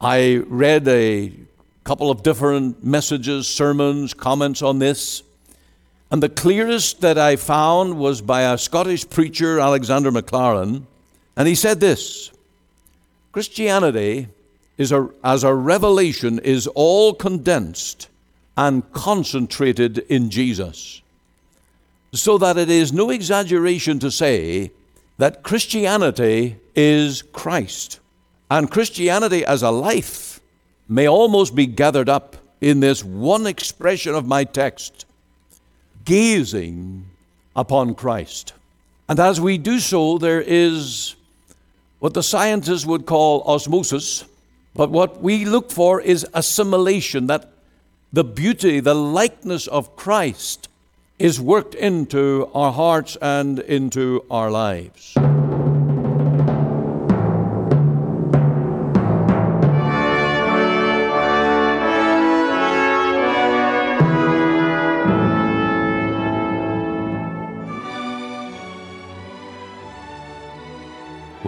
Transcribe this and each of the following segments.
I read a couple of different messages, sermons, comments on this. And the clearest that I found was by a Scottish preacher, Alexander Maclaren. And he said this Christianity is a, as a revelation is all condensed and concentrated in Jesus. So that it is no exaggeration to say that Christianity is Christ. And Christianity as a life may almost be gathered up in this one expression of my text gazing upon Christ. And as we do so, there is what the scientists would call osmosis, but what we look for is assimilation, that the beauty, the likeness of Christ is worked into our hearts and into our lives.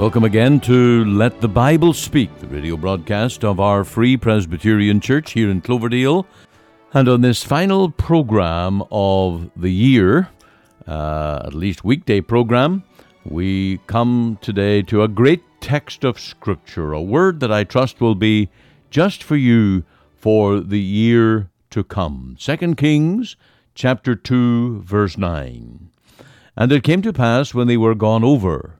Welcome again to Let the Bible Speak, the radio broadcast of our Free Presbyterian Church here in Cloverdale. And on this final program of the year, uh, at least weekday program, we come today to a great text of Scripture, a word that I trust will be just for you for the year to come. 2 Kings chapter 2, verse 9. And it came to pass when they were gone over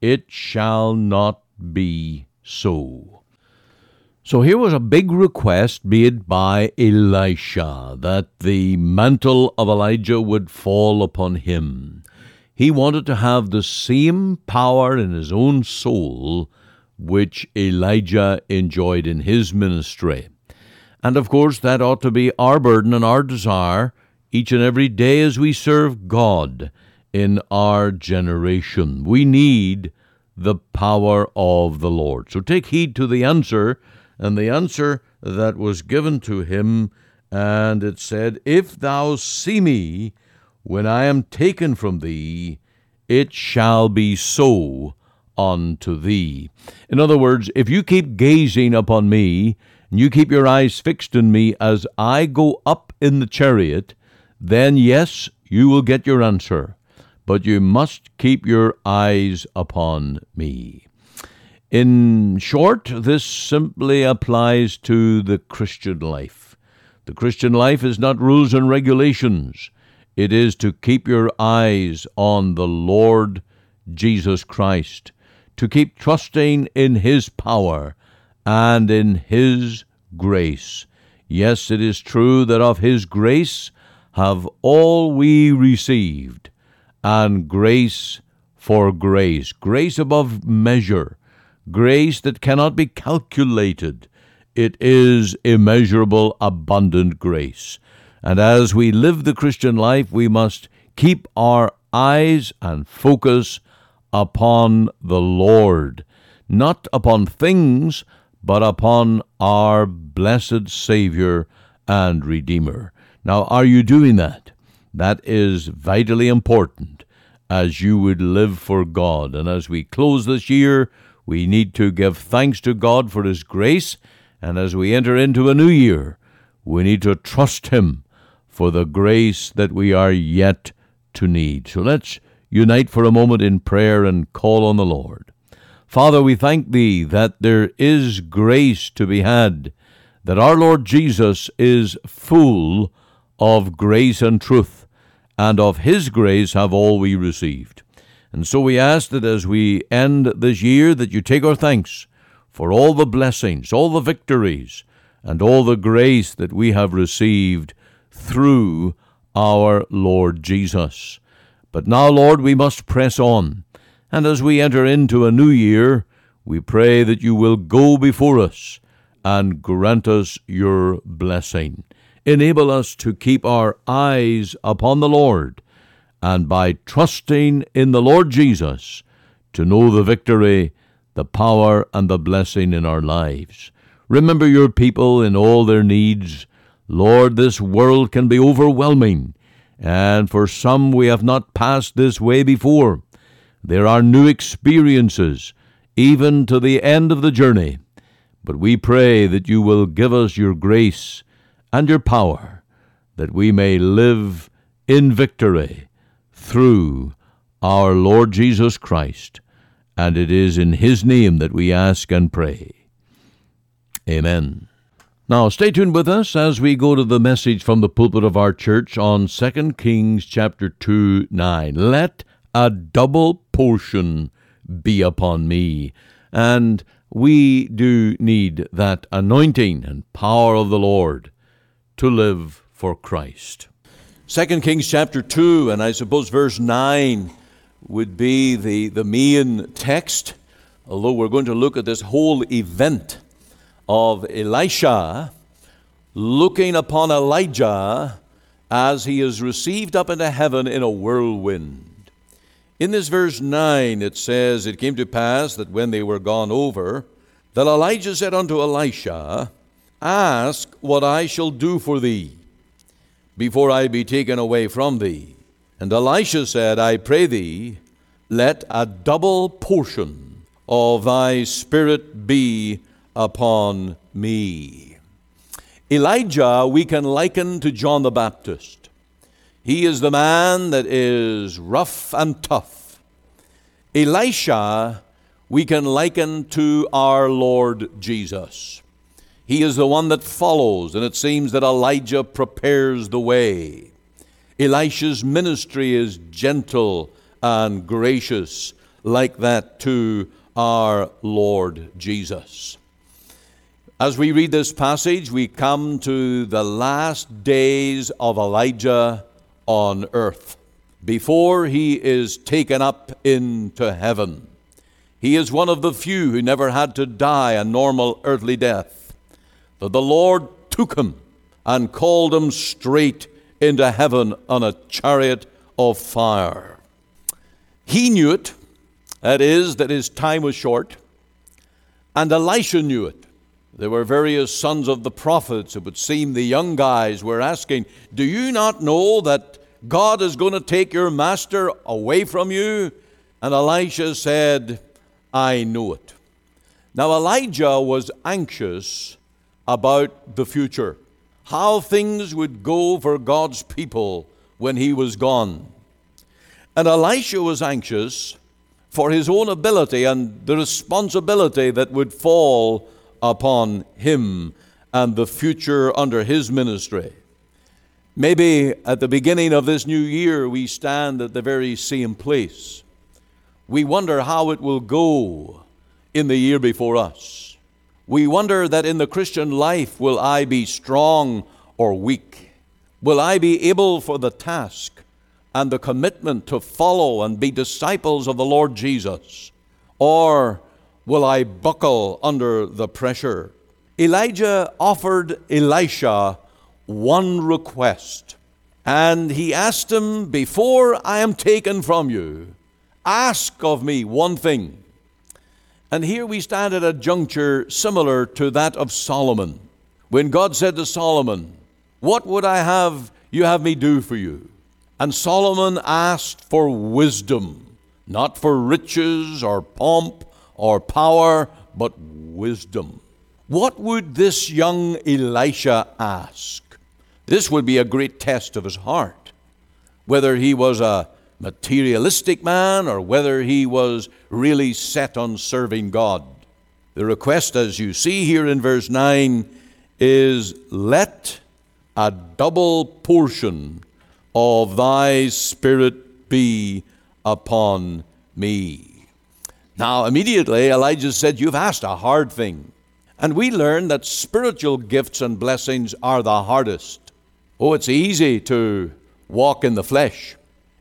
it shall not be so. So here was a big request made by Elisha that the mantle of Elijah would fall upon him. He wanted to have the same power in his own soul which Elijah enjoyed in his ministry. And of course, that ought to be our burden and our desire each and every day as we serve God in our generation. We need the power of the Lord. So take heed to the answer, and the answer that was given to him, and it said, If thou see me when I am taken from thee, it shall be so unto thee. In other words, if you keep gazing upon me, and you keep your eyes fixed on me as I go up in the chariot, then yes, you will get your answer but you must keep your eyes upon me. In short, this simply applies to the Christian life. The Christian life is not rules and regulations. It is to keep your eyes on the Lord Jesus Christ, to keep trusting in His power and in His grace. Yes, it is true that of His grace have all we received and grace for grace, grace above measure, grace that cannot be calculated. It is immeasurable, abundant grace. And as we live the Christian life, we must keep our eyes and focus upon the Lord, not upon things, but upon our blessed Savior and Redeemer. Now, are you doing that? That is vitally important as you would live for God. And as we close this year, we need to give thanks to God for His grace. And as we enter into a new year, we need to trust Him for the grace that we are yet to need. So let's unite for a moment in prayer and call on the Lord. Father, we thank Thee that there is grace to be had, that our Lord Jesus is full of grace and truth and of His grace have all we received. And so we ask that as we end this year, that you take our thanks for all the blessings, all the victories, and all the grace that we have received through our Lord Jesus. But now, Lord, we must press on. And as we enter into a new year, We pray that you will go before us and grant us your blessing. Enable us to keep our eyes upon the Lord, and by trusting in the Lord Jesus, to know the victory, the power, and the blessing in our lives. Remember your people in all their needs. Lord, this world can be overwhelming, and for some we have not passed this way before. There are new experiences, even to the end of the journey. But we pray that you will give us your grace and your power, that we may live in victory through our Lord Jesus Christ. And it is in his name that we ask and pray. Amen. Now, stay tuned with us as we go to the message from the pulpit of our church on 2 Kings chapter 2 9. Let a double portion be upon me. And we do need that anointing and power of the Lord to live for Christ. 2 Kings chapter 2, and I suppose verse 9 would be the, the main text, although we're going to look at this whole event of Elisha looking upon Elijah as he is received up into heaven in a whirlwind. In this verse 9, it says, It came to pass that when they were gone over, that Elijah said unto Elisha, Ask what I shall do for thee before I be taken away from thee. And Elisha said, I pray thee, let a double portion of thy spirit be upon me. Elijah we can liken to John the Baptist. He is the man that is rough and tough. Elisha, we can liken to our Lord Jesus. He is the one that follows, and it seems that Elijah prepares the way. Elisha's ministry is gentle and gracious, like that to our Lord Jesus. As we read this passage, we come to the last days of Elijah on earth before he is taken up into heaven. He is one of the few who never had to die a normal earthly death. That the Lord took him and called him straight into heaven on a chariot of fire. He knew it, that is, that his time was short, and Elisha knew it. There were various sons of the prophets. It would seem the young guys were asking, Do you not know that God is going to take your master away from you? And Elisha said, I know it. Now, Elijah was anxious about the future, how things would go for God's people when he was gone. And Elisha was anxious for his own ability and the responsibility that would fall upon him and the future under his ministry. Maybe at the beginning of this new year, we stand at the very same place. We wonder how it will go in the year before us. We wonder that in the Christian life, will I be strong or weak? Will I be able for the task and the commitment to follow and be disciples of the Lord Jesus? Or will I buckle under the pressure? Elijah offered Elisha one request. And he asked him, Before I am taken from you, ask of me one thing. And here we stand at a juncture similar to that of Solomon. When God said to Solomon, What would I have you have me do for you? And Solomon asked for wisdom, not for riches or pomp or power, but wisdom. What would this young Elisha ask? This would be a great test of his heart. Whether he was a materialistic man or whether he was really set on serving God. The request, as you see here in verse 9, is let a double portion of thy spirit be upon me. Now, immediately Elijah said, You've asked a hard thing. And we learn that spiritual gifts and blessings are the hardest. Oh, it's easy to walk in the flesh.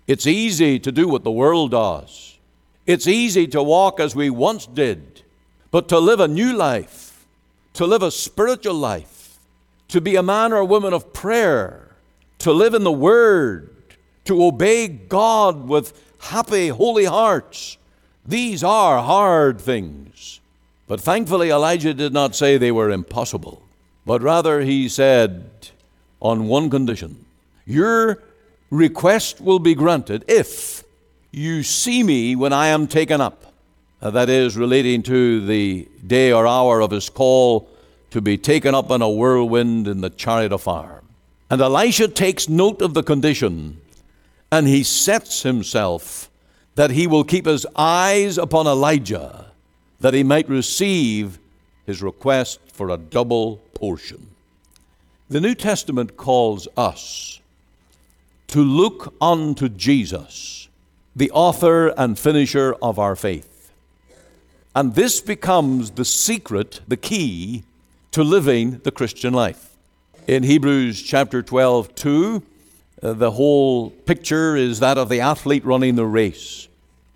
It's easy to do what the world does. It's easy to walk as we once did. but to live a new life, to live a spiritual life, to be a man or a woman of prayer, to live in the Word, to obey God with happy, holy hearts. These are hard things. But thankfully, Elijah did not say they were impossible, but rather he said, on one condition Your request will be granted if you see me when I am taken up. Uh, that is, relating to the day or hour of his call to be taken up in a whirlwind in the chariot of fire. And Elisha takes note of the condition and he sets himself that he will keep his eyes upon Elijah that he might receive his request for a double portion. The New Testament calls us to look unto Jesus, the author and finisher of our faith. And this becomes the secret, the key to living the Christian life. In Hebrews chapter 12, 2, uh, the whole picture is that of the athlete running the race.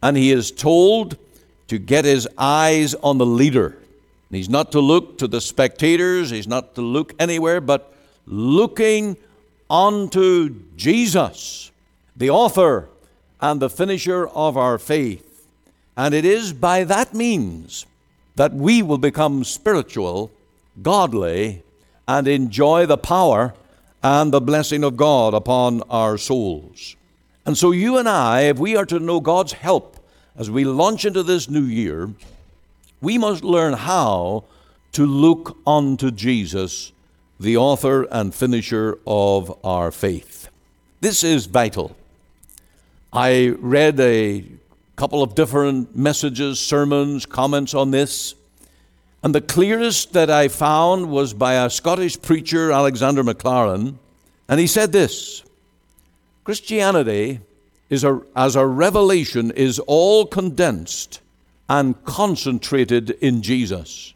And he is told to get his eyes on the leader. He's not to look to the spectators, he's not to look anywhere, but looking unto Jesus, the author and the finisher of our faith. And it is by that means that we will become spiritual, godly, and enjoy the power and the blessing of God upon our souls. And so, you and I, if we are to know God's help as we launch into this new year, we must learn how to look unto Jesus, the author and finisher of our faith. This is vital. I read a couple of different messages, sermons, comments on this. And the clearest that I found was by a Scottish preacher, Alexander Maclaren, and he said this Christianity is a, as a revelation is all condensed and concentrated in Jesus.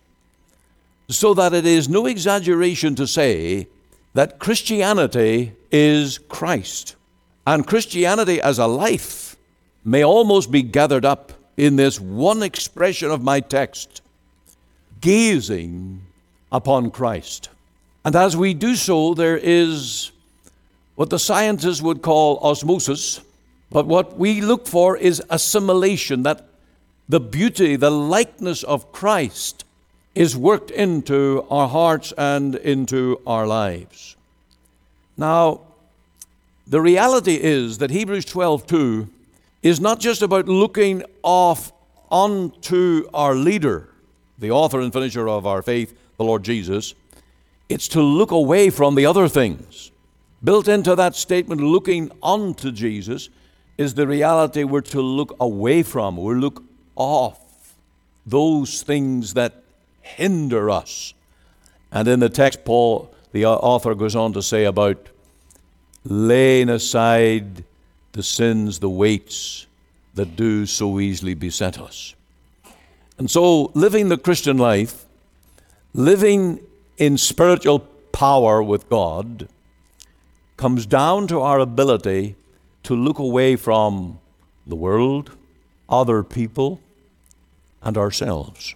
So that it is no exaggeration to say that Christianity is Christ. And Christianity as a life may almost be gathered up in this one expression of my text gazing upon Christ. And as we do so, there is what the scientists would call osmosis, but what we look for is assimilation, that the beauty, the likeness of Christ is worked into our hearts and into our lives. Now, the reality is that Hebrews 12:2 is not just about looking off onto our leader, the author and finisher of our faith, the Lord Jesus, it's to look away from the other things. Built into that statement, looking onto Jesus, is the reality we're to look away from. We're look off those things that hinder us. And in the text, Paul, the author, goes on to say about laying aside the sins, the weights that do so easily beset us. And so, living the Christian life, living in spiritual power with God, comes down to our ability to look away from the world, other people, and ourselves.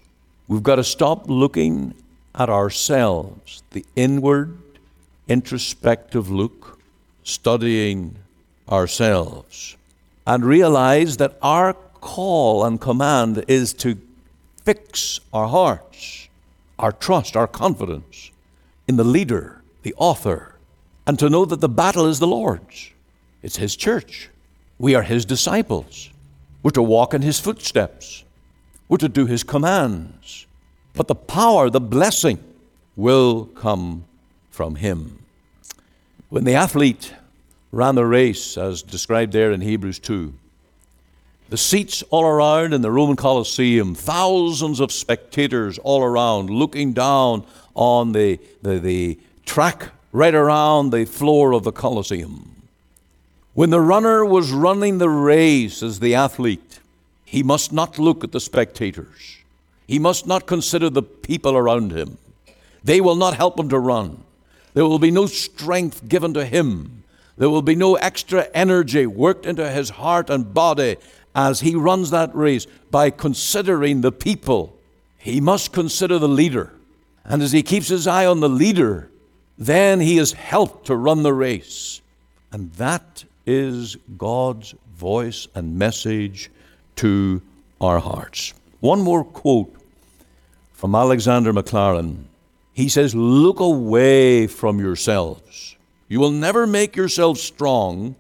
We've got to stop looking at ourselves, the inward, introspective look, studying ourselves, and realize that our call and command is to fix our hearts, our trust, our confidence in the leader, the author, and to know that the battle is the Lord's. It's His church. We are His disciples. We're to walk in His footsteps. We're to do His commands. But the power, the blessing, will come from Him. When the athlete ran the race, as described there in Hebrews 2, the seats all around in the Roman Colosseum, thousands of spectators all around looking down on the, the, the track right around the floor of the Colosseum. When the runner was running the race as the athlete, he must not look at the spectators. He must not consider the people around him. They will not help him to run. There will be no strength given to him. There will be no extra energy worked into his heart and body as he runs that race by considering the people he must consider the leader. And as he keeps his eye on the leader, then he is helped to run the race. And that is God's voice and message to our hearts. One more quote from Alexander Maclaren. He says, Look away from yourselves. You will never make yourselves strong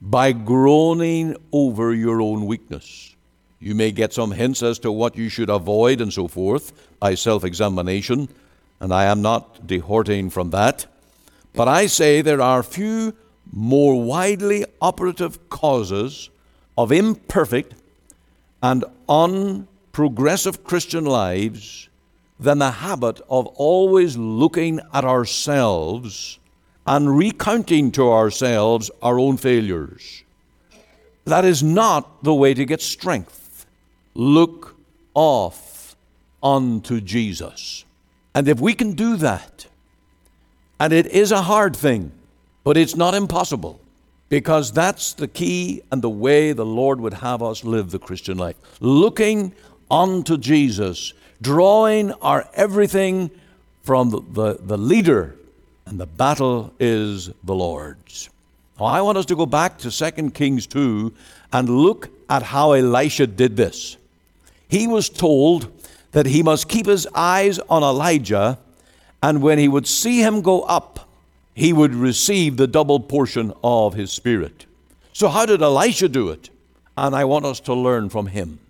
by groaning over your own weakness. You may get some hints as to what you should avoid and so forth by self examination, and I am not dehorting from that. But I say there are few more widely operative causes of imperfect and unprogressive Christian lives than the habit of always looking at ourselves and recounting to ourselves our own failures. That is not the way to get strength. Look off unto Jesus. And if we can do that, and it is a hard thing, but it's not impossible because that's the key and the way the Lord would have us live the Christian life. Looking unto Jesus, drawing our everything from the, the, the leader, and the battle is the Lord's. Now, I want us to go back to 2 Kings 2 and look at how Elisha did this. He was told that he must keep his eyes on Elijah, and when he would see him go up, he would receive the double portion of his spirit. So, how did Elisha do it? And I want us to learn from him.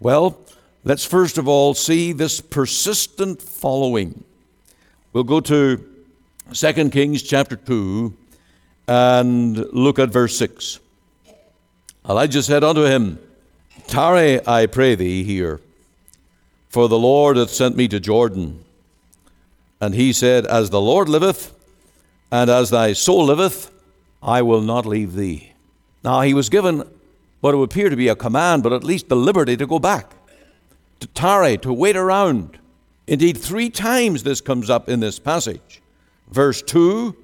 Well, let's first of all see this persistent following. We'll go to 2 Kings chapter 2 and look at verse 6. Elijah said unto him, Tarry, I pray thee, here, for the Lord hath sent me to Jordan. And he said, As the Lord liveth, and as thy soul liveth, I will not leave thee. Now he was given what would appear to be a command, but at least the liberty to go back, to tarry, to wait around. Indeed, three times this comes up in this passage. Verse 2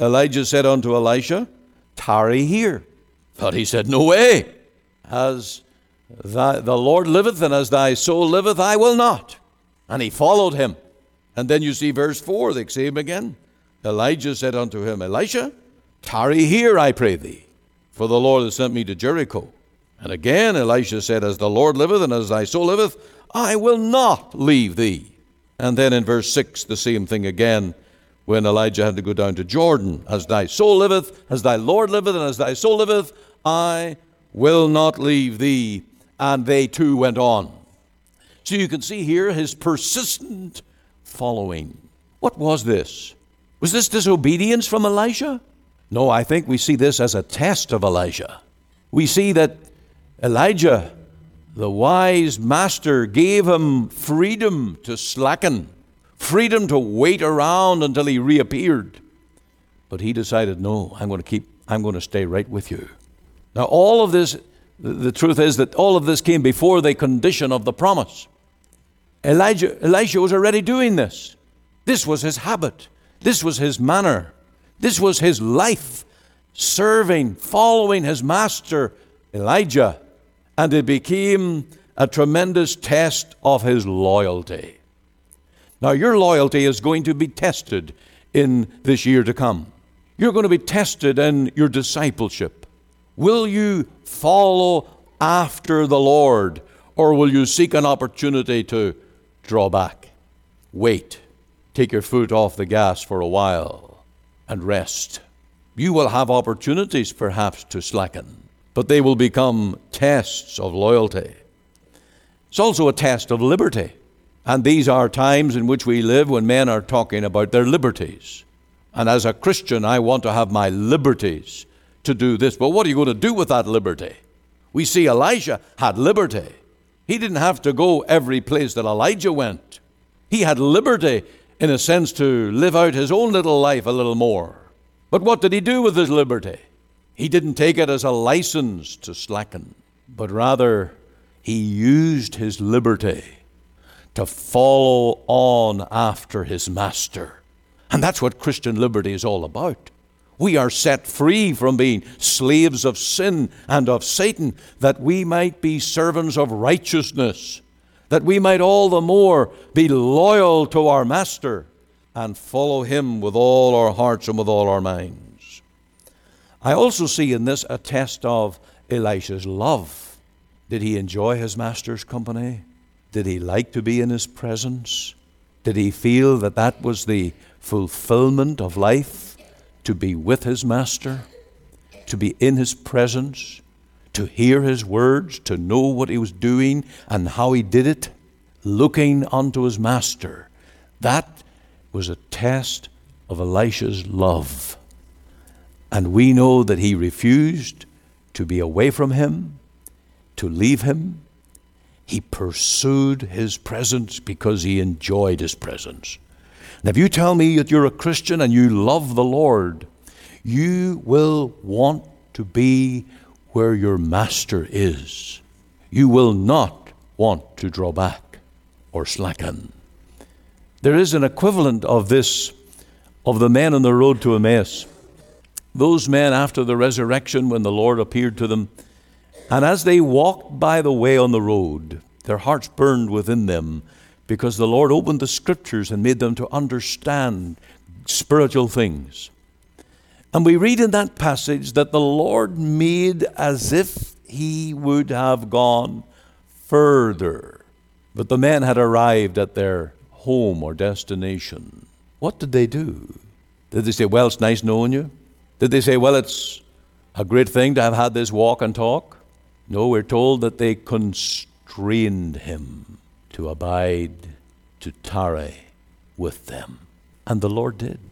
Elijah said unto Elisha, Tarry here. But he said, No way. As thy, the Lord liveth, and as thy soul liveth, I will not. And he followed him. And then you see verse 4, they the same again. Elijah said unto him, Elisha, tarry here, I pray thee, for the Lord has sent me to Jericho. And again Elisha said, As the Lord liveth, and as thy soul liveth, I will not leave thee. And then in verse 6, the same thing again, when Elijah had to go down to Jordan. As thy soul liveth, as thy Lord liveth, and as thy soul liveth, I will not leave thee. And they too went on. So you can see here his persistent following. What was this? Was this disobedience from Elisha? No, I think we see this as a test of Elijah. We see that Elijah, the wise master, gave him freedom to slacken, freedom to wait around until he reappeared. But he decided, no, I'm going to keep, I'm going to stay right with you. Now, all of this, the truth is that all of this came before the condition of the promise. Elijah, Elisha was already doing this. This was his habit. This was his manner. This was his life, serving, following his master, Elijah. And it became a tremendous test of his loyalty. Now, your loyalty is going to be tested in this year to come. You're going to be tested in your discipleship. Will you follow after the Lord, or will you seek an opportunity to draw back? Wait take your foot off the gas for a while and rest. You will have opportunities perhaps to slacken, but they will become tests of loyalty. It's also a test of liberty. And these are times in which we live when men are talking about their liberties. And as a Christian, I want to have my liberties to do this. But what are you going to do with that liberty? We see Elijah had liberty. He didn't have to go every place that Elijah went. He had liberty in a sense, to live out his own little life a little more. But what did he do with his liberty? He didn't take it as a license to slacken, but rather he used his liberty to follow on after his master. And that's what Christian liberty is all about. We are set free from being slaves of sin and of Satan, that we might be servants of righteousness, that we might all the more be loyal to our Master and follow him with all our hearts and with all our minds. I also see in this a test of Elisha's love. Did he enjoy his Master's company? Did he like to be in his presence? Did he feel that that was the fulfillment of life? To be with his Master? To be in his presence? To hear his words? To know what he was doing and how he did it? Looking unto his Master. That was a test of Elisha's love. And we know that he refused to be away from him, to leave him, he pursued his presence because he enjoyed his presence. And if you tell me that you're a Christian and you love the Lord, you will want to be where your master is. You will not want to draw back or slacken. There is an equivalent of this of the men on the road to Emmaus. Those men after the resurrection, when the Lord appeared to them, and as they walked by the way on the road, their hearts burned within them because the Lord opened the scriptures and made them to understand spiritual things. And we read in that passage that the Lord made as if he would have gone further. But the men had arrived at their home or destination. What did they do? Did they say, Well, it's nice knowing you? Did they say, Well, it's a great thing to have had this walk and talk? No, we're told that they constrained him to abide, to tarry with them. And the Lord did.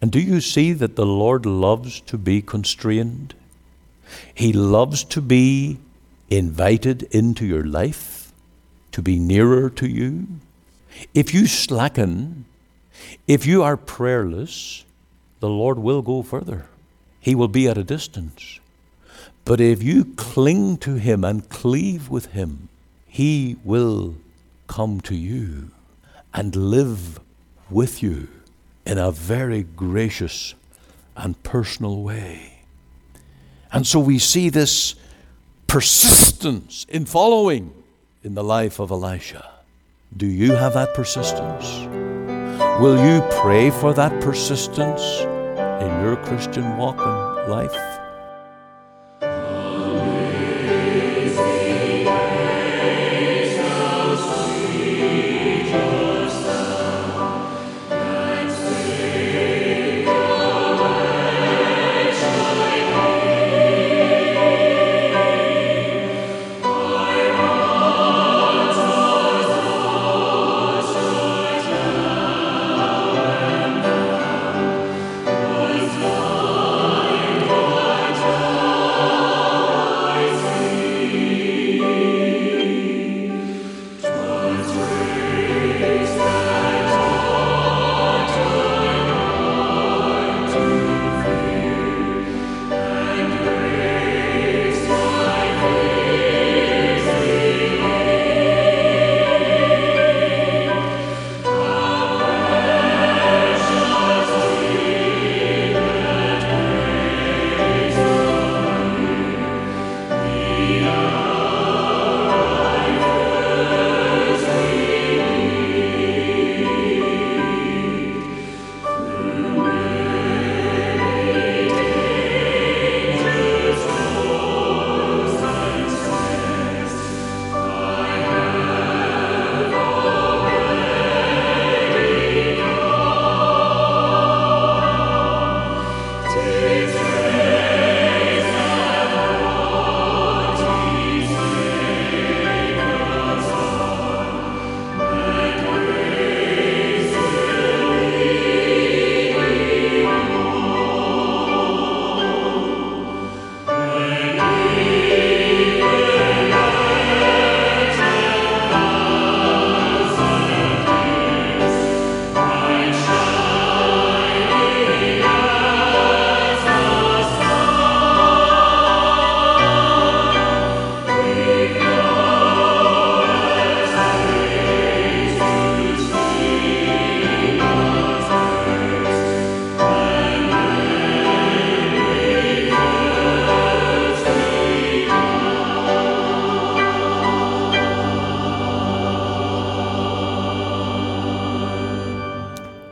And do you see that the Lord loves to be constrained? He loves to be invited into your life, to be nearer to you. If you slacken, if you are prayerless, the Lord will go further. He will be at a distance. But if you cling to Him and cleave with Him, He will come to you and live with you in a very gracious and personal way. And so we see this persistence in following in the life of Elisha. Do you have that persistence? Will you pray for that persistence in your Christian walk and life?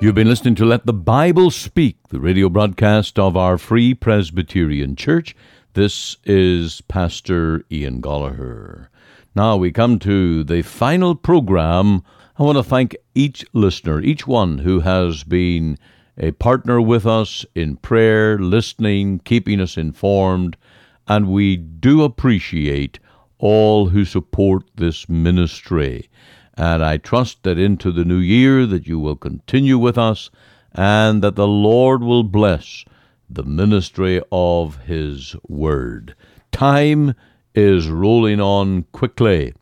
You've been listening to Let the Bible Speak, the radio broadcast of our Free Presbyterian Church. This is Pastor Ian Goligher. Now we come to the final program. I want to thank each listener, each one who has been a partner with us in prayer, listening, keeping us informed, and we do appreciate all who support this ministry. And I trust that into the new year that you will continue with us and that the Lord will bless the ministry of his word. Time is rolling on quickly.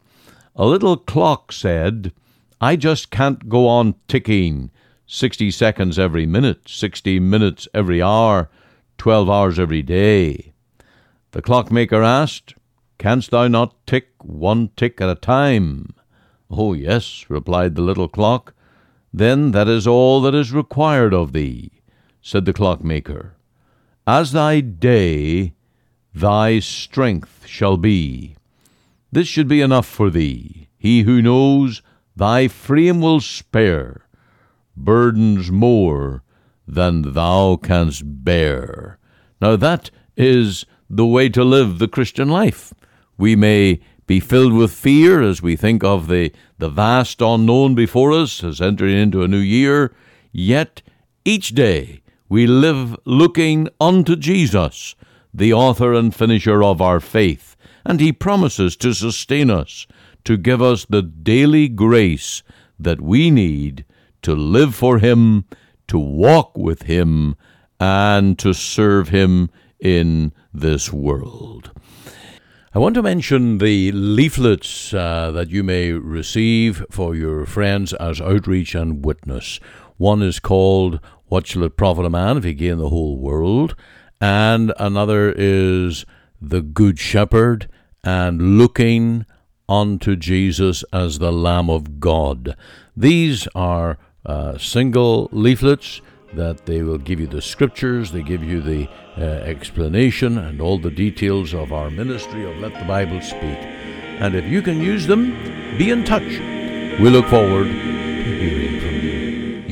A little clock said, I just can't go on ticking 60 seconds every minute, 60 minutes every hour, 12 hours every day. The clockmaker asked, Canst thou not tick one tick at a time? Oh, yes, replied the little clock. Then that is all that is required of thee, said the clockmaker. As thy day, thy strength shall be. This should be enough for thee. He who knows thy frame will spare burdens more than thou canst bear. Now that is the way to live the Christian life. We may be filled with fear as we think of the, the vast unknown before us as entering into a new year, yet each day we live looking unto Jesus, the author and finisher of our faith, and he promises to sustain us, to give us the daily grace that we need to live for him, to walk with him, and to serve him in this world. I want to mention the leaflets uh, that you may receive for your friends as outreach and witness. One is called What Shall It Profit a Man If He Gain the Whole World? And another is The Good Shepherd and Looking unto Jesus as the Lamb of God. These are uh, single leaflets that they will give you the scriptures, they give you the uh, explanation and all the details of our ministry of Let the Bible Speak. And if you can use them, be in touch. We look forward to hearing